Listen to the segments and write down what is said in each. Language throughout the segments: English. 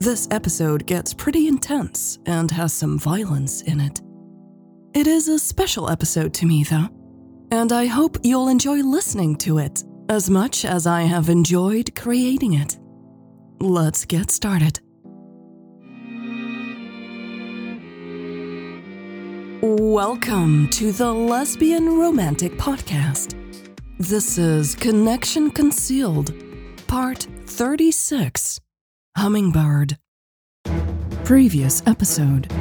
This episode gets pretty intense and has some violence in it. It is a special episode to me, though, and I hope you'll enjoy listening to it as much as I have enjoyed creating it. Let's get started. Welcome to the Lesbian Romantic Podcast. This is Connection Concealed, Part 36 Hummingbird. Previous episode.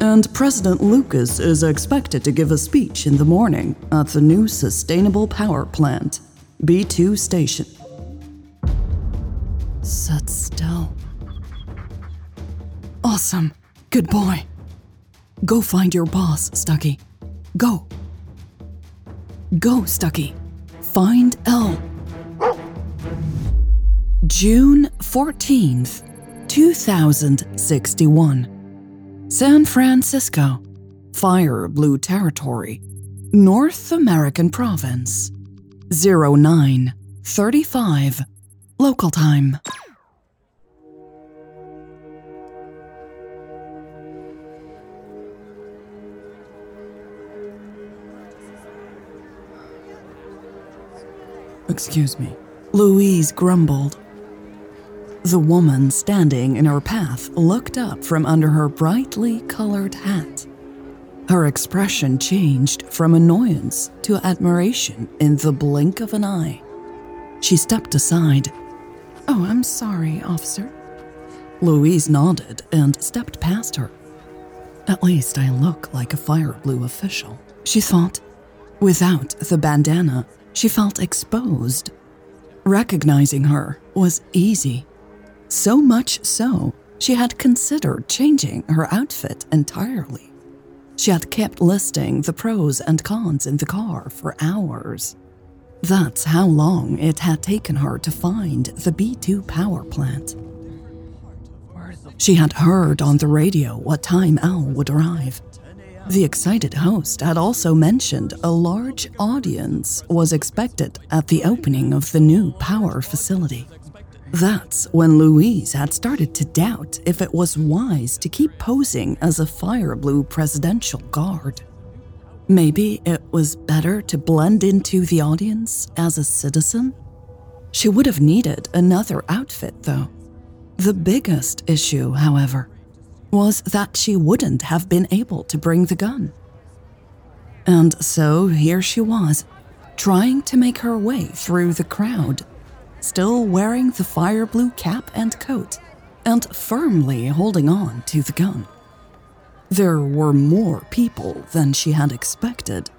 And President Lucas is expected to give a speech in the morning at the new Sustainable Power Plant, B2 Station. Sit still. Awesome. Good boy. Go find your boss, Stucky. Go. Go, Stucky. Find El. June 14th, 2061. San Francisco, Fire Blue Territory, North American Province. 0935, local time. Excuse me. Louise grumbled. The woman standing in her path looked up from under her brightly colored hat. Her expression changed from annoyance to admiration in the blink of an eye. She stepped aside. Oh, I'm sorry, officer. Louise nodded and stepped past her. At least I look like a fire blue official, she thought. Without the bandana, she felt exposed. Recognizing her was easy. So much so, she had considered changing her outfit entirely. She had kept listing the pros and cons in the car for hours. That's how long it had taken her to find the B2 power plant. She had heard on the radio what time El would arrive. The excited host had also mentioned a large audience was expected at the opening of the new power facility. That's when Louise had started to doubt if it was wise to keep posing as a fire blue presidential guard. Maybe it was better to blend into the audience as a citizen? She would have needed another outfit, though. The biggest issue, however, was that she wouldn't have been able to bring the gun. And so here she was, trying to make her way through the crowd still wearing the fire blue cap and coat, and firmly holding on to the gun. There were more people than she had expected.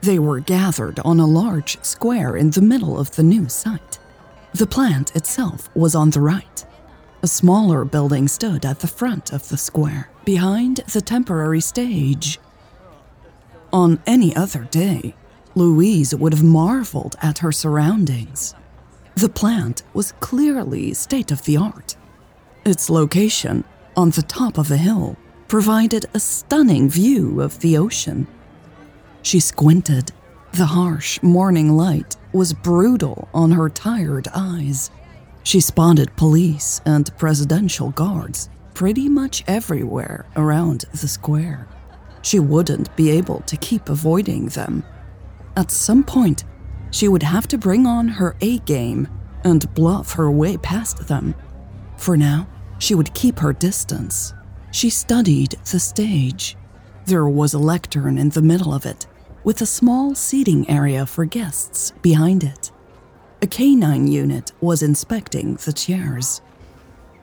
They were gathered on a large square in the middle of the new site. The plant itself was on the right. A smaller building stood at the front of the square, behind the temporary stage. On any other day, Louise would have marveled at her surroundings. The plant was clearly state of the art. Its location, on the top of a hill, provided a stunning view of the ocean. She squinted. The harsh morning light was brutal on her tired eyes. She spotted police and presidential guards pretty much everywhere around the square. She wouldn't be able to keep avoiding them. At some point, she would have to bring on her A game and bluff her way past them. For now, she would keep her distance. She studied the stage. There was a lectern in the middle of it, with a small seating area for guests behind it. A canine unit was inspecting the chairs.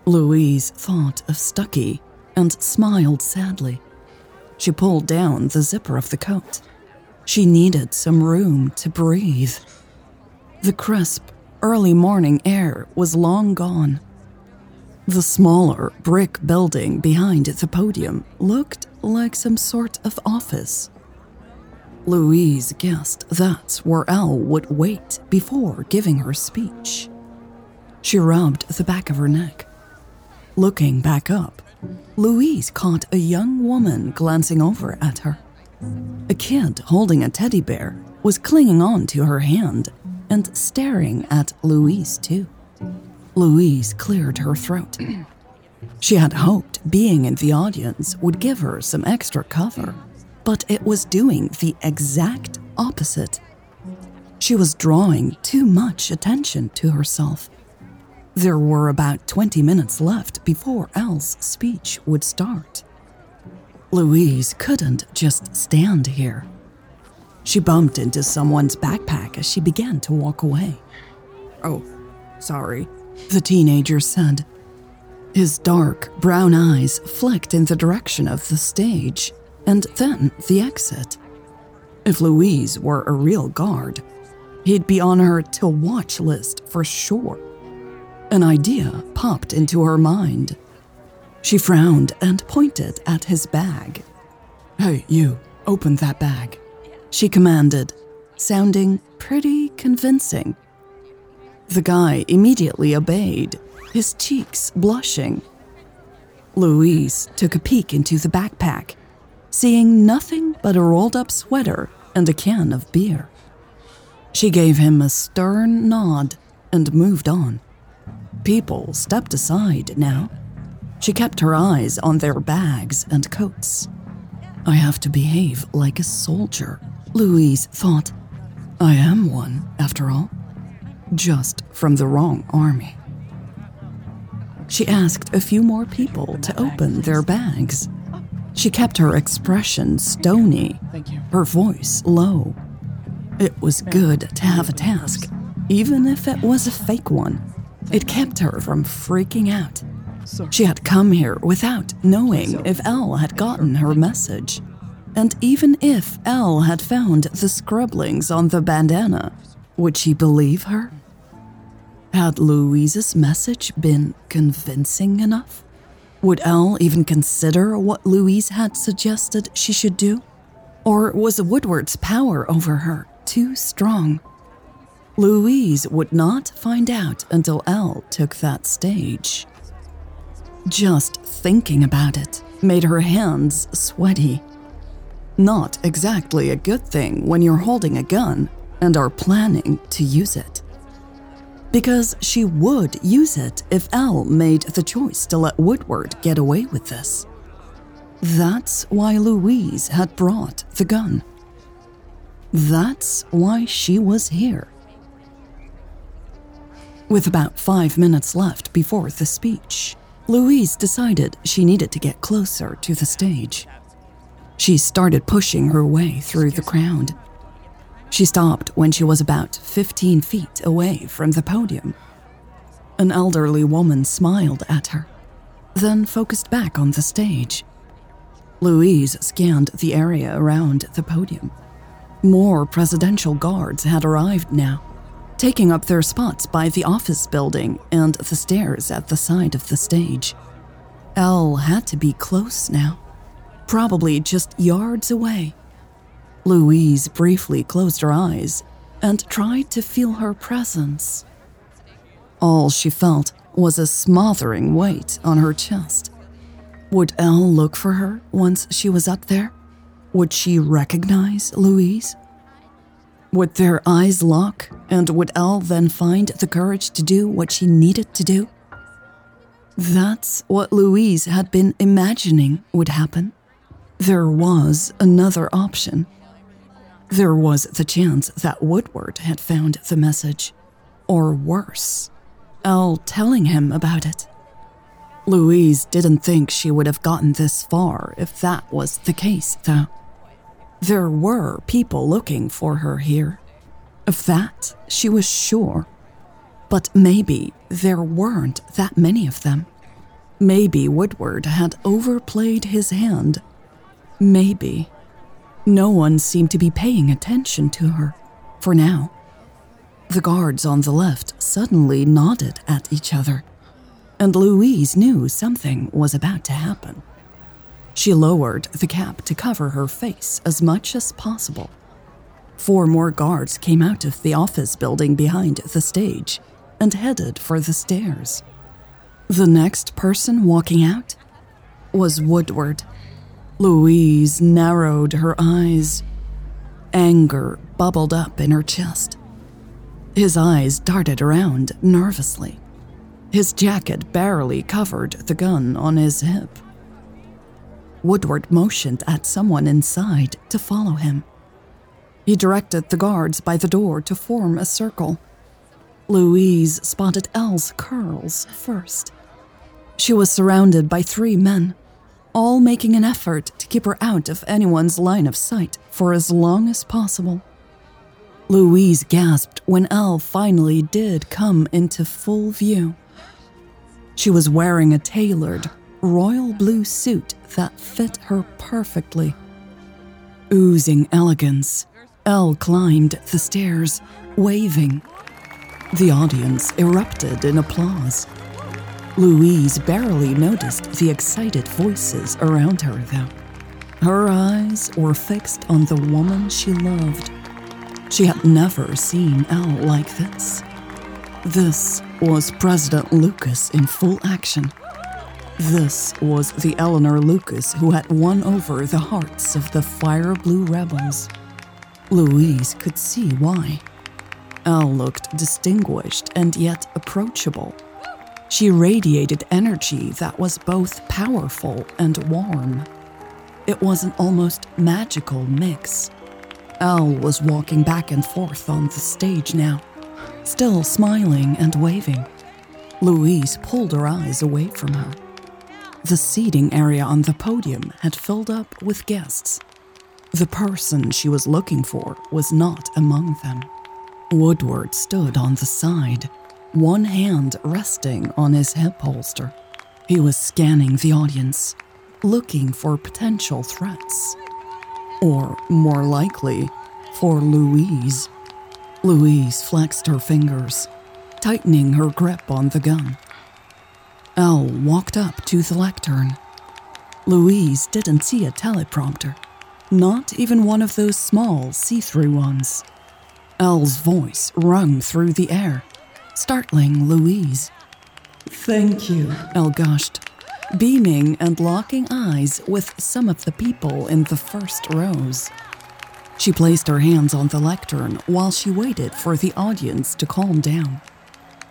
Louise thought of Stucky and smiled sadly. She pulled down the zipper of the coat. She needed some room to breathe. The crisp, early morning air was long gone. The smaller brick building behind the podium looked like some sort of office. Louise guessed that's where El would wait before giving her speech. She rubbed the back of her neck. Looking back up, Louise caught a young woman glancing over at her. A kid holding a teddy bear was clinging on to her hand and staring at Louise, too. Louise cleared her throat. She had hoped being in the audience would give her some extra cover but it was doing the exact opposite. She was drawing too much attention to herself. There were about 20 minutes left before El's speech would start. Louise couldn't just stand here. She bumped into someone's backpack as she began to walk away. Oh, sorry, the teenager said. His dark brown eyes flicked in the direction of the stage and then the exit. If Louise were a real guard, he'd be on her to watch list for sure. An idea popped into her mind. She frowned and pointed at his bag. Hey, you, open that bag, she commanded, sounding pretty convincing. The guy immediately obeyed, his cheeks blushing. Louise took a peek into the backpack seeing nothing but a rolled up sweater and a can of beer. She gave him a stern nod and moved on. People stepped aside now. She kept her eyes on their bags and coats. I have to behave like a soldier, Louise thought. I am one, after all, just from the wrong army. She asked a few more people to open their bags she kept her expression stony, her voice low. It was good to have a task, even if it was a fake one. It kept her from freaking out. She had come here without knowing if El had gotten her message. And even if El had found the scrubblings on the bandana, would she believe her? Had Louise's message been convincing enough? Would El even consider what Louise had suggested she should do? Or was Woodward's power over her too strong? Louise would not find out until El took that stage. Just thinking about it made her hands sweaty. Not exactly a good thing when you're holding a gun and are planning to use it because she would use it if El made the choice to let Woodward get away with this. That's why Louise had brought the gun. That's why she was here. With about five minutes left before the speech, Louise decided she needed to get closer to the stage. She started pushing her way through the crowd she stopped when she was about 15 feet away from the podium. An elderly woman smiled at her, then focused back on the stage. Louise scanned the area around the podium. More presidential guards had arrived now, taking up their spots by the office building and the stairs at the side of the stage. El had to be close now, probably just yards away Louise briefly closed her eyes and tried to feel her presence. All she felt was a smothering weight on her chest. Would El look for her once she was up there? Would she recognize Louise? Would their eyes lock, and would El then find the courage to do what she needed to do? That's what Louise had been imagining would happen. There was another option. There was the chance that Woodward had found the message, or worse, El telling him about it. Louise didn't think she would have gotten this far if that was the case, though. There were people looking for her here. Of that, she was sure. But maybe there weren't that many of them. Maybe Woodward had overplayed his hand. Maybe. No one seemed to be paying attention to her, for now. The guards on the left suddenly nodded at each other and Louise knew something was about to happen. She lowered the cap to cover her face as much as possible. Four more guards came out of the office building behind the stage and headed for the stairs. The next person walking out was Woodward. Louise narrowed her eyes. Anger bubbled up in her chest. His eyes darted around nervously. His jacket barely covered the gun on his hip. Woodward motioned at someone inside to follow him. He directed the guards by the door to form a circle. Louise spotted El's curls first. She was surrounded by three men, all making an effort to keep her out of anyone's line of sight for as long as possible. Louise gasped when El finally did come into full view. She was wearing a tailored, royal blue suit that fit her perfectly. Oozing elegance, El climbed the stairs, waving. The audience erupted in applause. Louise barely noticed the excited voices around her, though. Her eyes were fixed on the woman she loved. She had never seen El like this. This was President Lucas in full action. This was the Eleanor Lucas who had won over the hearts of the fire blue rebels. Louise could see why. El looked distinguished and yet approachable. She radiated energy that was both powerful and warm. It was an almost magical mix. El was walking back and forth on the stage now still smiling and waving. Louise pulled her eyes away from her. The seating area on the podium had filled up with guests. The person she was looking for was not among them. Woodward stood on the side, one hand resting on his hip holster. He was scanning the audience, looking for potential threats. Or, more likely, for Louise. Louise flexed her fingers, tightening her grip on the gun. El walked up to the lectern. Louise didn't see a teleprompter, not even one of those small, see through ones. El's voice rung through the air, startling Louise. Thank you, El gushed, beaming and locking eyes with some of the people in the first rows. She placed her hands on the lectern while she waited for the audience to calm down.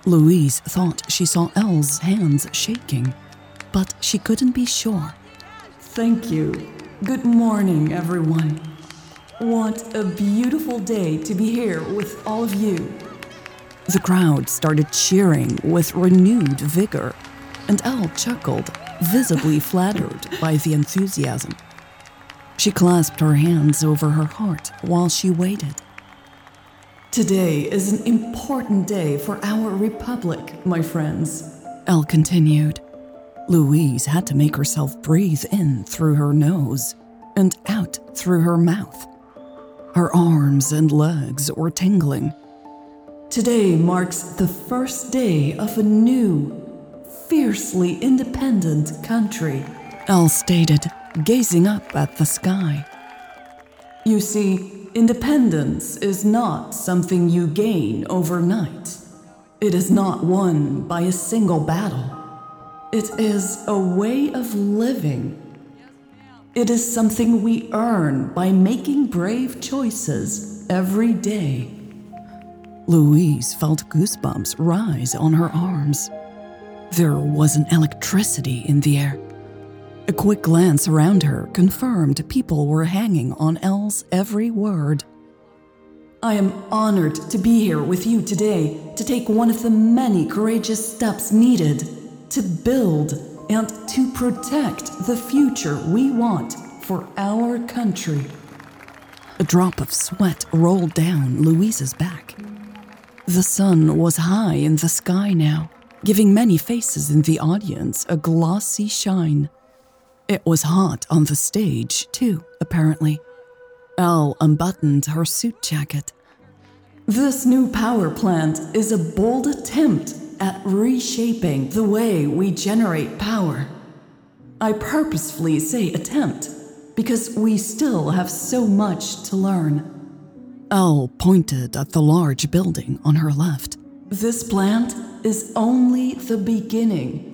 Louise thought she saw El's hands shaking, but she couldn't be sure. Thank you. Good morning, everyone. What a beautiful day to be here with all of you. The crowd started cheering with renewed vigor, and El chuckled, visibly flattered by the enthusiasm. She clasped her hands over her heart while she waited. Today is an important day for our republic, my friends, El continued. Louise had to make herself breathe in through her nose and out through her mouth. Her arms and legs were tingling. Today marks the first day of a new, fiercely independent country, El stated gazing up at the sky. You see, independence is not something you gain overnight. It is not won by a single battle. It is a way of living. It is something we earn by making brave choices every day. Louise felt goosebumps rise on her arms. There was an electricity in the air A quick glance around her confirmed people were hanging on El's every word. I am honored to be here with you today to take one of the many courageous steps needed to build and to protect the future we want for our country. A drop of sweat rolled down Louise's back. The sun was high in the sky now, giving many faces in the audience a glossy shine. It was hot on the stage, too, apparently. El unbuttoned her suit jacket. This new power plant is a bold attempt at reshaping the way we generate power. I purposefully say attempt because we still have so much to learn. El pointed at the large building on her left. This plant is only the beginning.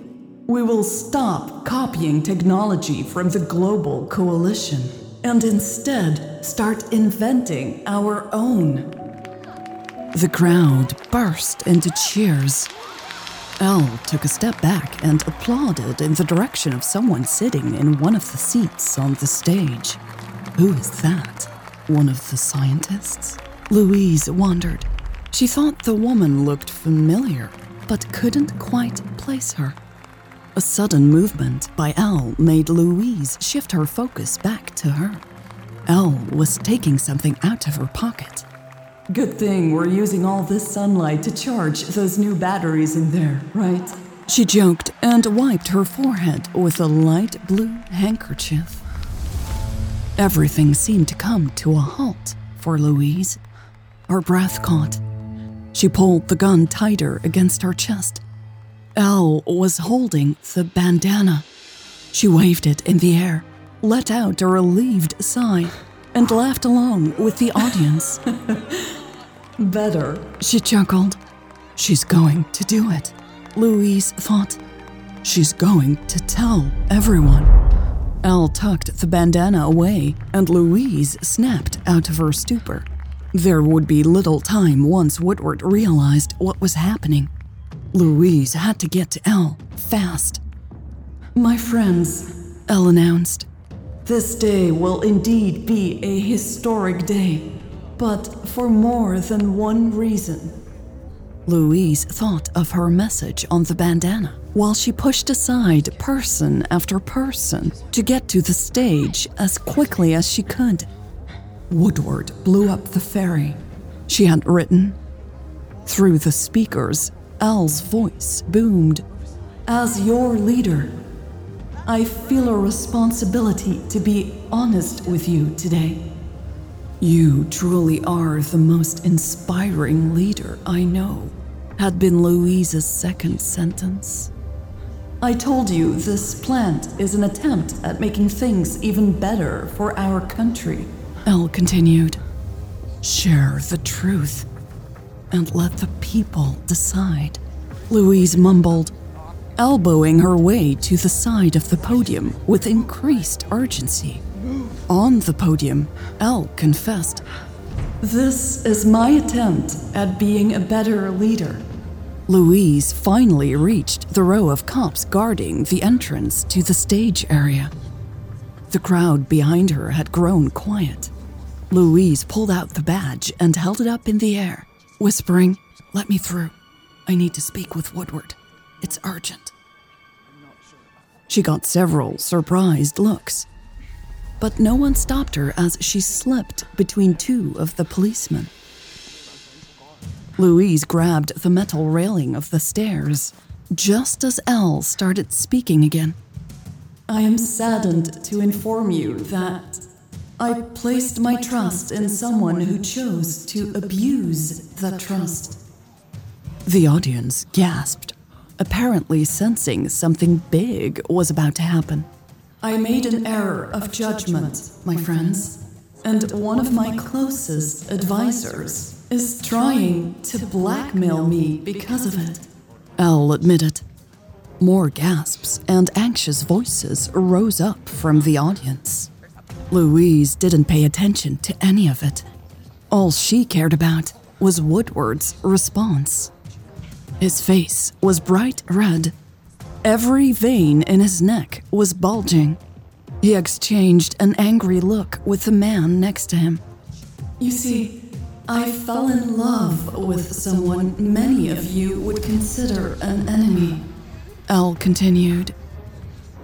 We will stop copying technology from the global coalition and instead start inventing our own. The crowd burst into cheers. El took a step back and applauded in the direction of someone sitting in one of the seats on the stage. Who is that? One of the scientists? Louise wondered. She thought the woman looked familiar, but couldn't quite place her. A sudden movement by El made Louise shift her focus back to her. El was taking something out of her pocket. Good thing we're using all this sunlight to charge those new batteries in there, right? She joked and wiped her forehead with a light blue handkerchief. Everything seemed to come to a halt for Louise. Her breath caught. She pulled the gun tighter against her chest. El was holding the bandana. She waved it in the air, let out a relieved sigh, and laughed along with the audience. Better, she chuckled. She's going to do it, Louise thought. She's going to tell everyone. El tucked the bandana away, and Louise snapped out of her stupor. There would be little time once Woodward realized what was happening. Louise had to get to El fast. My friends, El announced, this day will indeed be a historic day, but for more than one reason. Louise thought of her message on the bandana while she pushed aside person after person to get to the stage as quickly as she could. Woodward blew up the ferry. She had written. Through the speakers, El's voice boomed. As your leader, I feel a responsibility to be honest with you today. You truly are the most inspiring leader I know, had been Louise's second sentence. I told you this plant is an attempt at making things even better for our country. El continued. Share the truth and let the people decide. Louise mumbled, elbowing her way to the side of the podium with increased urgency. On the podium, El confessed, This is my attempt at being a better leader. Louise finally reached the row of cops guarding the entrance to the stage area. The crowd behind her had grown quiet. Louise pulled out the badge and held it up in the air, whispering, Let me through. I need to speak with Woodward. It's urgent. She got several surprised looks, but no one stopped her as she slipped between two of the policemen. Louise grabbed the metal railing of the stairs just as El started speaking again. I am saddened to inform you that I placed my trust in someone who chose to abuse that trust. The audience gasped, apparently sensing something big was about to happen. I made an error of judgment, my friends, and one of my closest advisors is trying to blackmail me because of it. El admitted. More gasps and anxious voices rose up from the audience. Louise didn't pay attention to any of it. All she cared about was Woodward's response. His face was bright red. Every vein in his neck was bulging. He exchanged an angry look with the man next to him. You see, I fell in love with someone many of you would consider an enemy. El continued.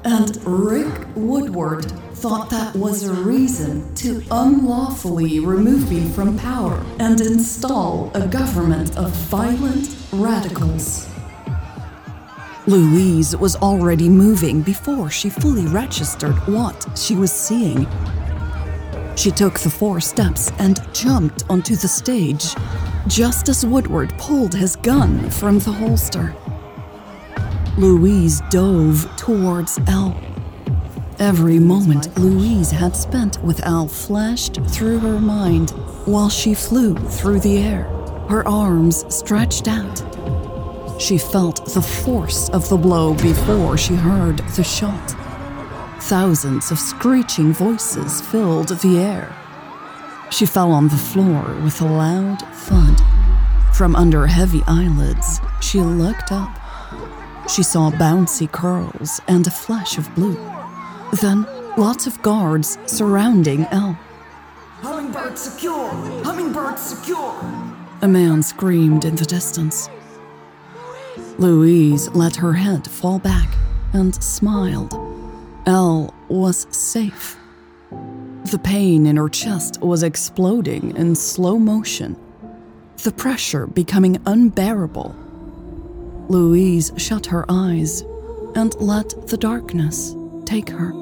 And Rick Woodward thought that was a reason to unlawfully remove me from power and install a government of violent radicals. Louise was already moving before she fully registered what she was seeing. She took the four steps and jumped onto the stage, just as Woodward pulled his gun from the holster. Louise dove towards El. Every moment Louise had spent with El flashed through her mind while she flew through the air, her arms stretched out. She felt the force of the blow before she heard the shot. Thousands of screeching voices filled the air. She fell on the floor with a loud thud. From under heavy eyelids, she looked up. She saw bouncy curls and a flash of blue. Then, lots of guards surrounding El. Hummingbird secure! Hummingbird secure! A man screamed in the distance. Louise let her head fall back and smiled. El was safe. The pain in her chest was exploding in slow motion, the pressure becoming unbearable. Louise shut her eyes and let the darkness take her.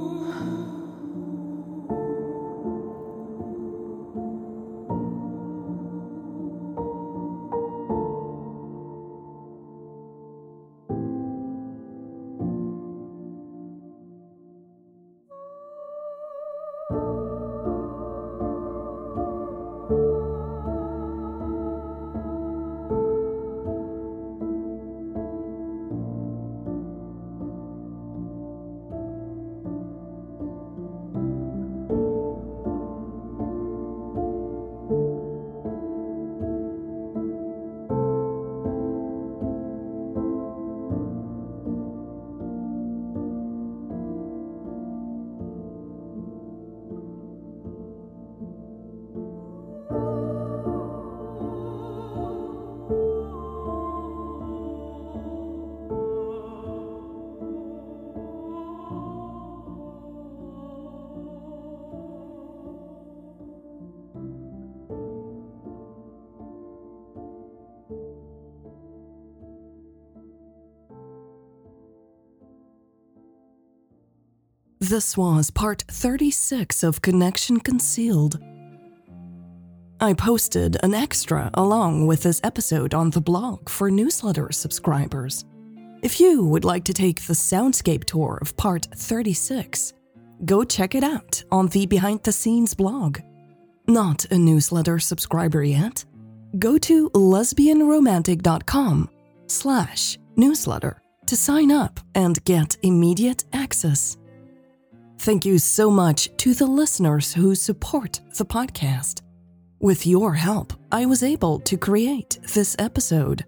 This was part 36 of Connection Concealed. I posted an extra along with this episode on the blog for newsletter subscribers. If you would like to take the soundscape tour of part 36, go check it out on the Behind the Scenes blog. Not a newsletter subscriber yet? Go to lesbianromantic.com slash newsletter to sign up and get immediate access. Thank you so much to the listeners who support the podcast. With your help, I was able to create this episode.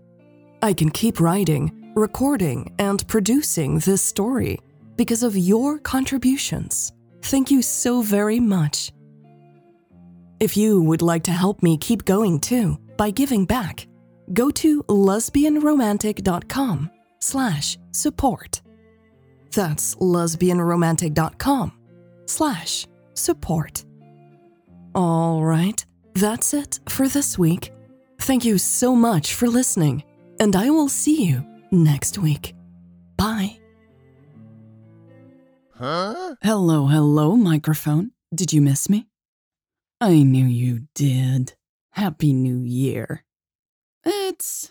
I can keep writing, recording, and producing this story because of your contributions. Thank you so very much. If you would like to help me keep going too by giving back, go to lesbianromantic.com slash support. That's lesbianromantic.com slash support. All right, that's it for this week. Thank you so much for listening, and I will see you next week. Bye. Huh? Hello, hello, microphone. Did you miss me? I knew you did. Happy New Year. It's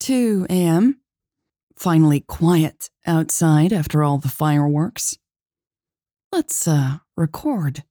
2 a.m. Finally quiet outside after all the fireworks. Let's, uh, record.